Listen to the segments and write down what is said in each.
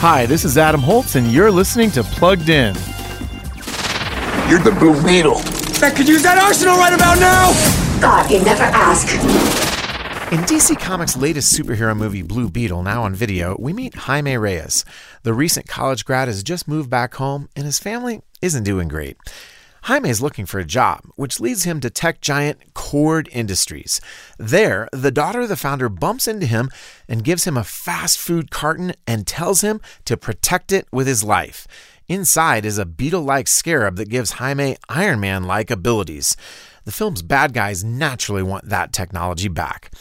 Hi, this is Adam Holz, and you're listening to Plugged In. You're the Blue Beetle. That could use that arsenal right about now! God, you never ask. In DC Comics' latest superhero movie, Blue Beetle, now on video, we meet Jaime Reyes. The recent college grad has just moved back home, and his family isn't doing great. Jaime is looking for a job, which leads him to tech giant Kord Industries. There, the daughter of the founder bumps into him and gives him a fast food carton and tells him to protect it with his life. Inside is a beetle like scarab that gives Jaime Iron Man like abilities. The film's bad guys naturally want that technology back.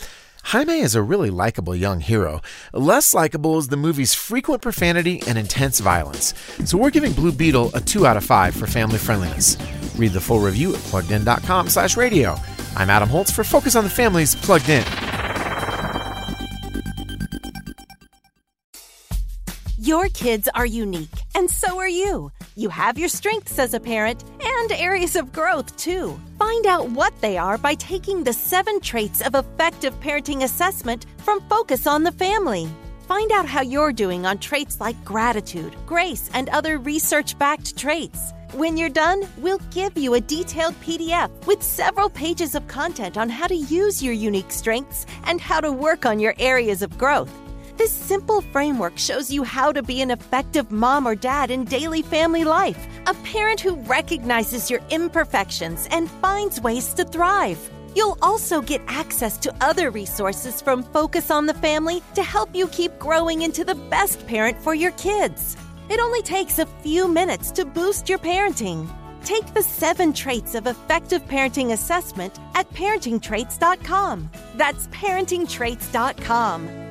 Jaime is a really likable young hero. Less likable is the movie's frequent profanity and intense violence. So we're giving Blue Beetle a 2 out of 5 for family friendliness. Read the full review at pluggedin.com slash radio. I'm Adam Holz for Focus on the Families Plugged In. Your kids are unique, and so are you. You have your strengths as a parent and areas of growth, too. Find out what they are by taking the seven traits of effective parenting assessment from Focus on the Family. Find out how you're doing on traits like gratitude, grace, and other research backed traits. When you're done, we'll give you a detailed PDF with several pages of content on how to use your unique strengths and how to work on your areas of growth. This simple framework shows you how to be an effective mom or dad in daily family life, a parent who recognizes your imperfections and finds ways to thrive. You'll also get access to other resources from Focus on the Family to help you keep growing into the best parent for your kids. It only takes a few minutes to boost your parenting. Take the seven traits of effective parenting assessment at parentingtraits.com. That's parentingtraits.com.